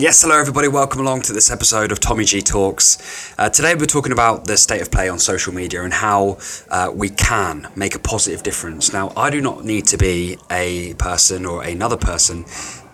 Yes, hello everybody. Welcome along to this episode of Tommy G Talks. Uh, today we're talking about the state of play on social media and how uh, we can make a positive difference. Now, I do not need to be a person or another person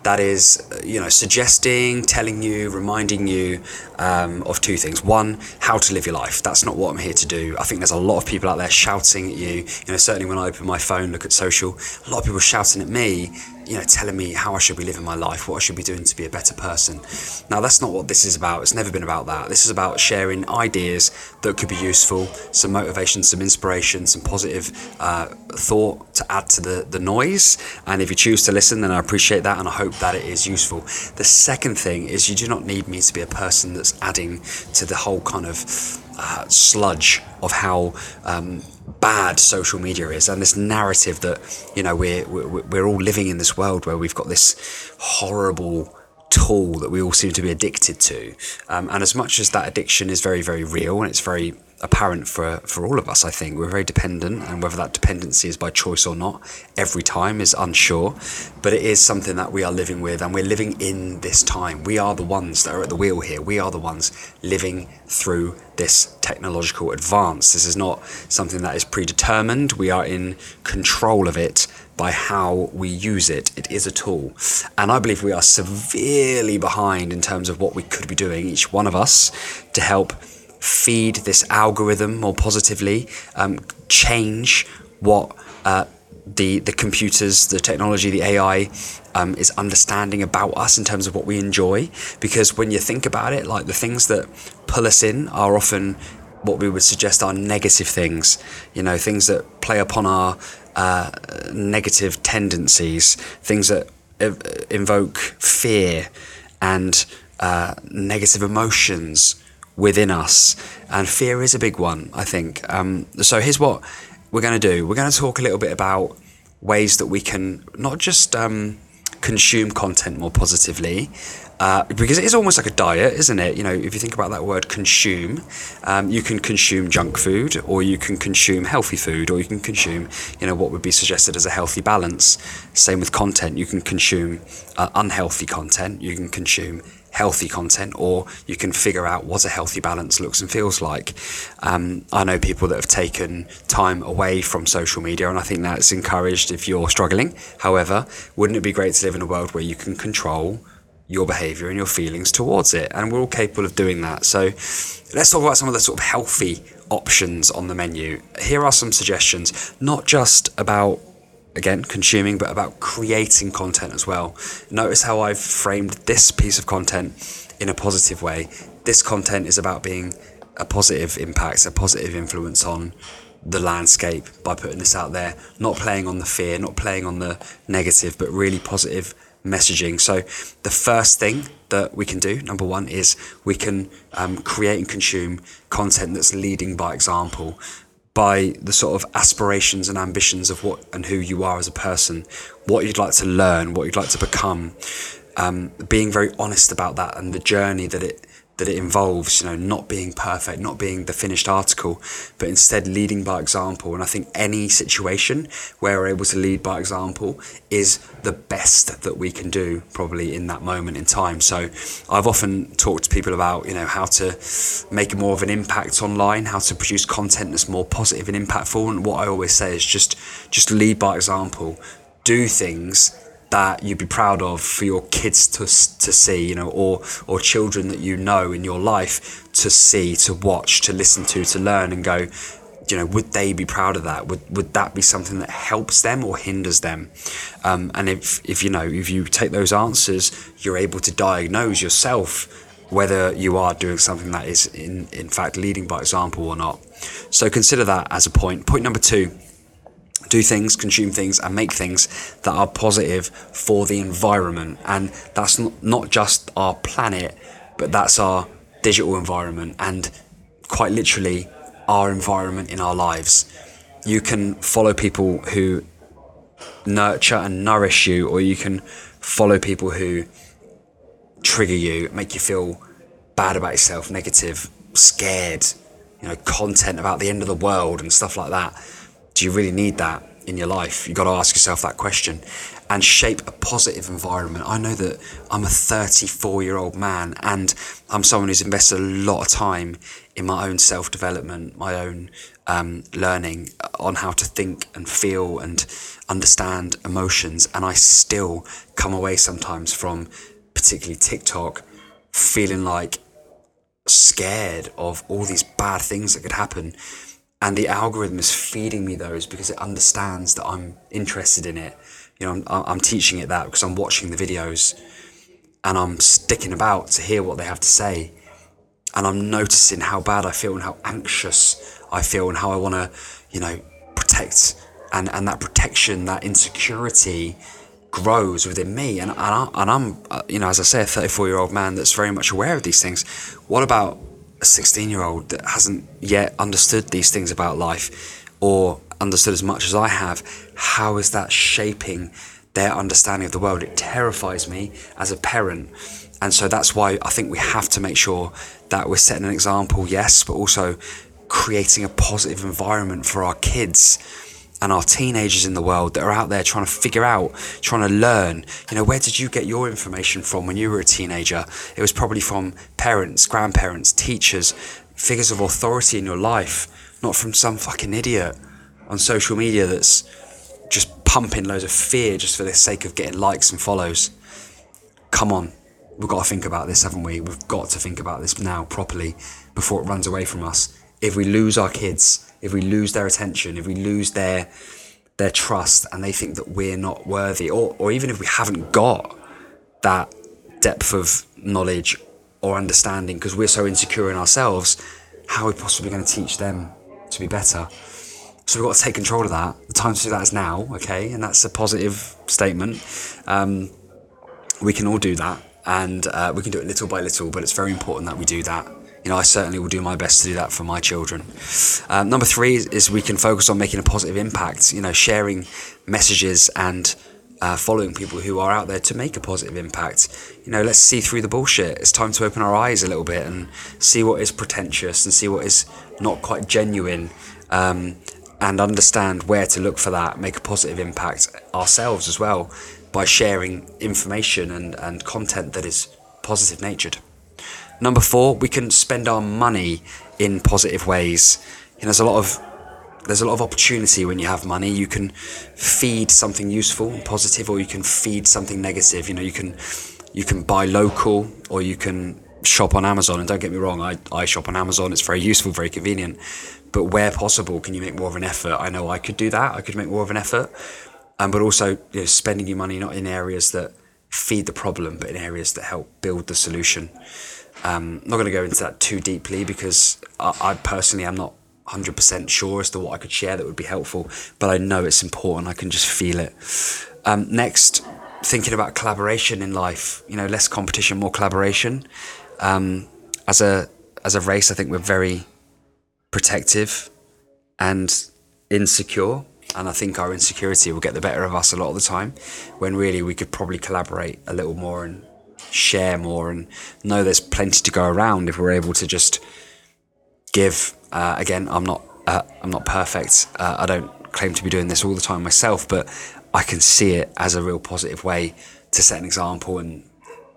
that is, uh, you know, suggesting, telling you, reminding you um, of two things. One, how to live your life. That's not what I'm here to do. I think there's a lot of people out there shouting at you. You know, certainly when I open my phone, look at social, a lot of people shouting at me you know, telling me how I should be living my life, what I should be doing to be a better person. Now, that's not what this is about. It's never been about that. This is about sharing ideas that could be useful, some motivation, some inspiration, some positive uh, thought to add to the, the noise. And if you choose to listen, then I appreciate that and I hope that it is useful. The second thing is you do not need me to be a person that's adding to the whole kind of uh, sludge of how um, bad social media is and this narrative that you know we're, we're we're all living in this world where we've got this horrible tool that we all seem to be addicted to. Um, and as much as that addiction is very very real and it's very apparent for for all of us I think. We're very dependent and whether that dependency is by choice or not every time is unsure. But it is something that we are living with and we're living in this time. We are the ones that are at the wheel here. We are the ones living through this technological advance. This is not something that is predetermined. We are in control of it by how we use it. It is a tool. And I believe we are severely behind in terms of what we could be doing, each one of us, to help feed this algorithm more positively, um, change what uh, the the computers, the technology, the AI um, is understanding about us in terms of what we enjoy. Because when you think about it, like the things that pull us in are often what we would suggest are negative things. You know, things that play upon our uh, negative tendencies, things that ev- invoke fear and uh, negative emotions within us. And fear is a big one, I think. Um, so here's what we're going to do we're going to talk a little bit about ways that we can not just um, consume content more positively. Uh, because it is almost like a diet, isn't it? You know, if you think about that word consume, um, you can consume junk food, or you can consume healthy food, or you can consume, you know, what would be suggested as a healthy balance. Same with content, you can consume uh, unhealthy content, you can consume healthy content, or you can figure out what a healthy balance looks and feels like. Um, I know people that have taken time away from social media, and I think that's encouraged if you're struggling. However, wouldn't it be great to live in a world where you can control your behavior and your feelings towards it? And we're all capable of doing that. So let's talk about some of the sort of healthy options on the menu. Here are some suggestions, not just about again consuming but about creating content as well. Notice how i've framed this piece of content in a positive way. This content is about being a positive impact a positive influence on the landscape by putting this out there. Not playing on the fear not playing on the negative but really positive messaging. So the first thing that we can do number one is we can um, create and consume content that's leading by example by the sort of aspirations and ambitions of what and who you are as a person, what you'd like to learn, what you'd like to become, um, being very honest about that and the journey that it that it involves, you know, not being perfect, not being the finished article, but instead leading by example. And I think any situation where we're able to lead by example is the best that we can do probably in that moment in time. So I've often talked to people about, you know, how to make more of an impact online, how to produce content that's more positive and impactful. And what I always say is just just lead by example. Do things that you'd be proud of for your kids to, to see, you know, or, or children that you know in your life to see, to watch, to listen to, to learn and go, you know, would they be proud of that? Would, would that be something that helps them or hinders them? Um, and if, if, you know, if you take those answers, you're able to diagnose yourself whether you are doing something that is in, in fact leading by example or not. So consider that as a point. Point number two, do things, consume things, and make things that are positive for the environment. And that's not just our planet, but that's our digital environment and quite literally our environment in our lives. You can follow people who nurture and nourish you, or you can follow people who trigger you, make you feel bad about yourself, negative, scared, you know, content about the end of the world and stuff like that do you really need that? in your life? You've got to ask yourself that question and shape a positive environment. I know that I'm a 34 year old man and I'm someone who's invested a lot of time in my own self development, my own um, learning on how to think and feel and understand emotions. And I still come away sometimes from particularly TikTok feeling like scared of all these bad things that could happen. And the algorithm is feeding me those because it understands that I'm interested in it. You know, I'm, I'm teaching it that because I'm watching the videos and I'm sticking about to hear what they have to say. And I'm noticing how bad I feel and how anxious I feel and how I want to, you know, protect. And, and that protection, that insecurity grows within me. And, and, I, and I'm, uh, you know, as I say, a 34 year old man that's very much aware of these things. What about a 16 year old that hasn't yet understood these things about life or understood as much as I have? How is that shaping their understanding of the world? It terrifies me as a parent. And so that's why I think we have to make sure that we're setting an example, yes, but also creating a positive environment for our kids and our teenagers in the world that are out there trying to figure out, trying to learn. You know, where did you get your information from when you were a teenager? It was probably from parents, grandparents, teachers, figures of authority in your life, not from some fucking idiot on social media that's just pumping loads of fear just for the sake of getting likes and follows. Come on, we've got to think about this, haven't we? We've got to think about this now properly before it runs away from us. If we lose our kids, if we lose their attention, if we lose their their trust and they think that we're not worthy, or, or even if we haven't got that depth of knowledge or understanding because we're so insecure in ourselves, how are we possibly going to teach them to be better? So we've got to take control of that. The time to do that is now, okay? And that's a positive statement. Um, we can all do that and uh, we can do it little by little, but it's very important that we do that you know, I certainly will do my best to do that for my children. Um, number three is, we can focus on making a positive impact, you know, sharing messages and uh, following people who are out there to make a positive impact. You know, let's see through the bullshit. It's time to open our eyes a little bit and see what is pretentious and see what is not quite genuine. Um, and understand where to look for that, make a positive impact ourselves as well by sharing information and, and content that is positive natured. Number four, we can spend our money in positive ways. You know, there's a lot of there's a lot of opportunity when you have money. You can feed something useful and positive, or you can feed something negative. You know, you can you can buy local, or you can shop on Amazon. And don't get me wrong, I, I shop on Amazon. It's very useful, very convenient. But where possible, can you make more of an effort? I know I could do that. I could make more of an effort. Um, but also, you know, spending your money not in areas that feed the problem, but in areas that help build the solution. Um, I'm not going to go into that too deeply because I, I personally am not 100% sure as to what I could share that would be helpful, but I know it's important. I can just feel it. Um, next, thinking about collaboration in life. You know, less competition, more collaboration. Um, as a as a race, I think we're very protective and insecure, and I think our insecurity will get the better of us a lot of the time. When really we could probably collaborate a little more and share more and know there's plenty to go around if we're able to just give. Uh, again, I'm not uh, I'm not perfect. Uh, I don't claim to be doing this all the time myself, but I can see it as a real positive way to set an example and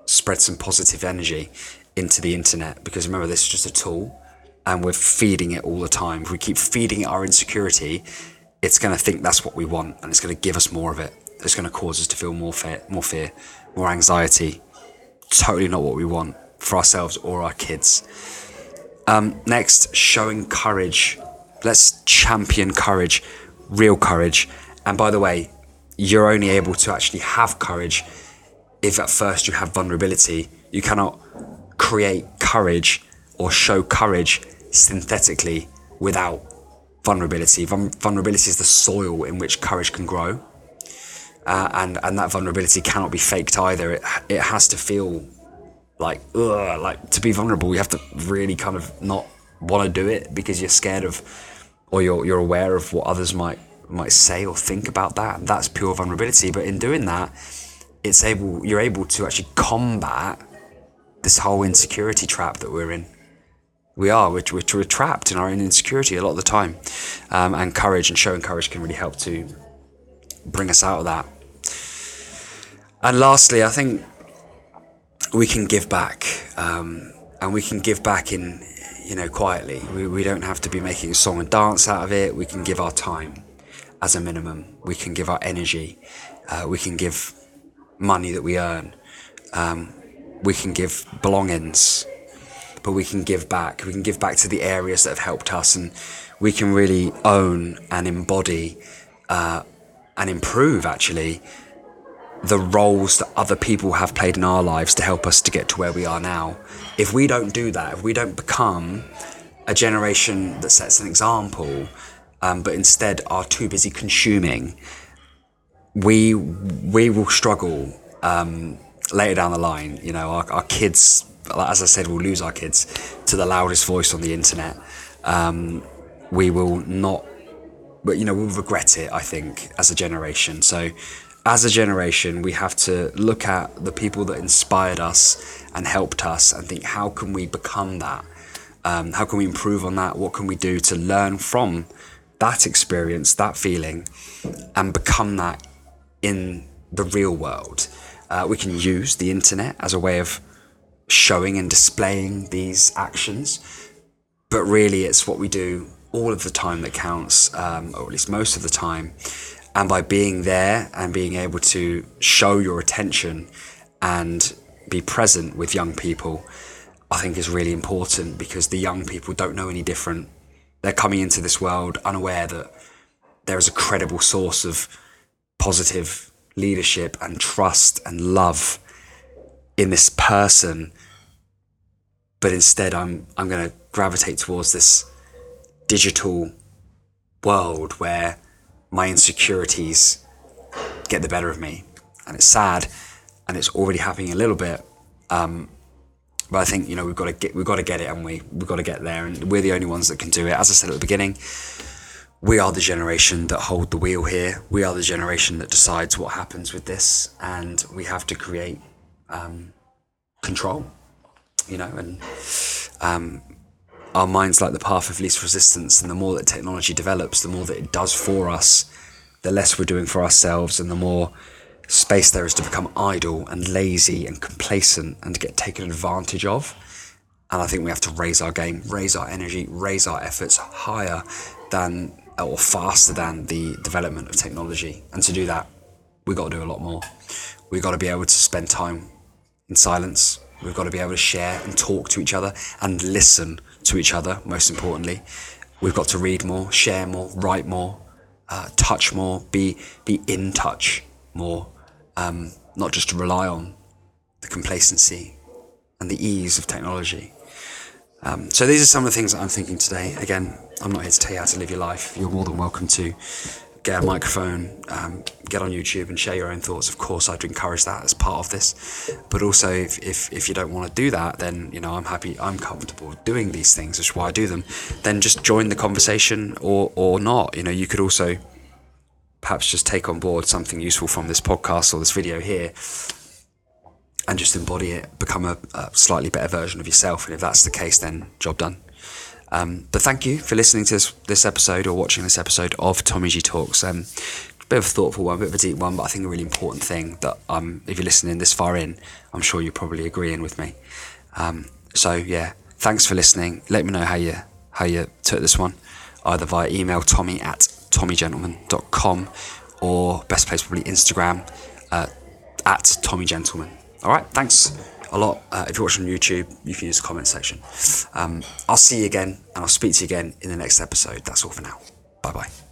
spread some positive energy into the internet. Because remember, this is just a tool, and we're feeding it all the time. If we keep feeding it our insecurity, it's going to think that's what we want, and it's going to give us more of it. It's going to cause us to feel more fear, more fear, more anxiety, totally not what we want for ourselves or our kids. Um, next, showing courage. Let's champion courage, real courage. And by the way, you're only able to actually have courage if at first you have vulnerability. You cannot create courage or show courage synthetically without vulnerability. vulnerability is the soil in which courage can grow uh, and and that vulnerability cannot be faked either. It it has to feel like ugh, like to be vulnerable. You have to really kind of not want to do it because you're scared of, or you're you're aware of what others might might say or think about that. That's pure vulnerability. But in doing that, it's able you're able to actually combat this whole insecurity trap that we're in. We are, we're, we're, trapped in our own insecurity a lot of the time. Um, and courage and showing courage can really help to bring us out of that. And lastly, I think we can give back, um, and we can give back in, you know, quietly. We, we don't have to be making a song and dance out of it. We can give our time as a minimum. We can give our energy. Uh, we can give money that we earn. Um, we can give belongings, but we can give back. We can give back to the areas that have helped us, and we can really own and embody uh, and improve actually the roles that other people have played in our lives to help us to get to where we are now. If we don't do that, if we don't become a generation that sets an example, um, but instead are too busy consuming, we we will struggle um, later down the line. You know, our, our kids, as I said, we'll lose our kids to the loudest voice on the internet. Um, we will not, but you know, we'll regret it. I think as a generation. So as a generation, we have to look at the people that inspired us and helped us and think, how can we become that? Um, how can we improve on that? What can we do to learn from that experience, that feeling, and become that in the real world? Uh, we can use the internet as a way of showing and displaying these actions, but really it's what we do all of the time that counts, um, or at least most of the time. And by being there and being able to show your attention and be present with young people, I think is really important because the young people don't know any different. They're coming into this world unaware that there is a credible source of positive leadership and trust and love in this person. But instead, I'm, I'm going to gravitate towards this digital world where my insecurities get the better of me. And it's sad and it's already happening a little bit. Um, but I think, you know, we've got to get, we've got to get it and we, we've got to get there and we're the only ones that can do it. As I said at the beginning, we are the generation that hold the wheel here. We are the generation that decides what happens with this and we have to create, um, control, you know, and, um, our mind's like the path of least resistance, and the more that technology develops, the more that it does for us, the less we're doing for ourselves, and the more space there is to become idle and lazy and complacent and get taken advantage of. And I think we have to raise our game, raise our energy, raise our efforts higher than or faster than the development of technology. And to do that, we've got to do a lot more. We've got to be able to spend time in silence. We've got to be able to share and talk to each other and listen to each other, most importantly. We've got to read more, share more, write more, uh, touch more, be, be in touch more, um, not just to rely on the complacency and the ease of technology. Um, so these are some of the things that I'm thinking today. Again, I'm not here to tell you how to live your life. You're more than welcome to get a microphone, um, get on YouTube and share your own thoughts. Of course, I'd encourage that as part of this. But also, if, if, if you don't want to do that, then, you know, I'm happy, I'm comfortable doing these things, which is why I do them. Then just join the conversation or, or not. You know, you could also perhaps just take on board something useful from this podcast or this video here and just embody it, become a, a slightly better version of yourself. And if that's the case, then job done. Um, but thank you for listening to this, this episode or watching this episode of Tommy G Talks. Um, a bit of a thoughtful one, a bit of a deep one, but I think a really important thing that um, if you're listening this far in, I'm sure you're probably agreeing with me. Um, so yeah, thanks for listening. Let me know how you how you took this one, either via email tommy at tommygentleman.com or best place probably Instagram uh, at tommygentleman. All right, thanks a lot. Uh, if you're watching on YouTube, you can use the comment section. Um, I'll see you again and I'll speak to you again in the next episode. That's all for now. Bye bye.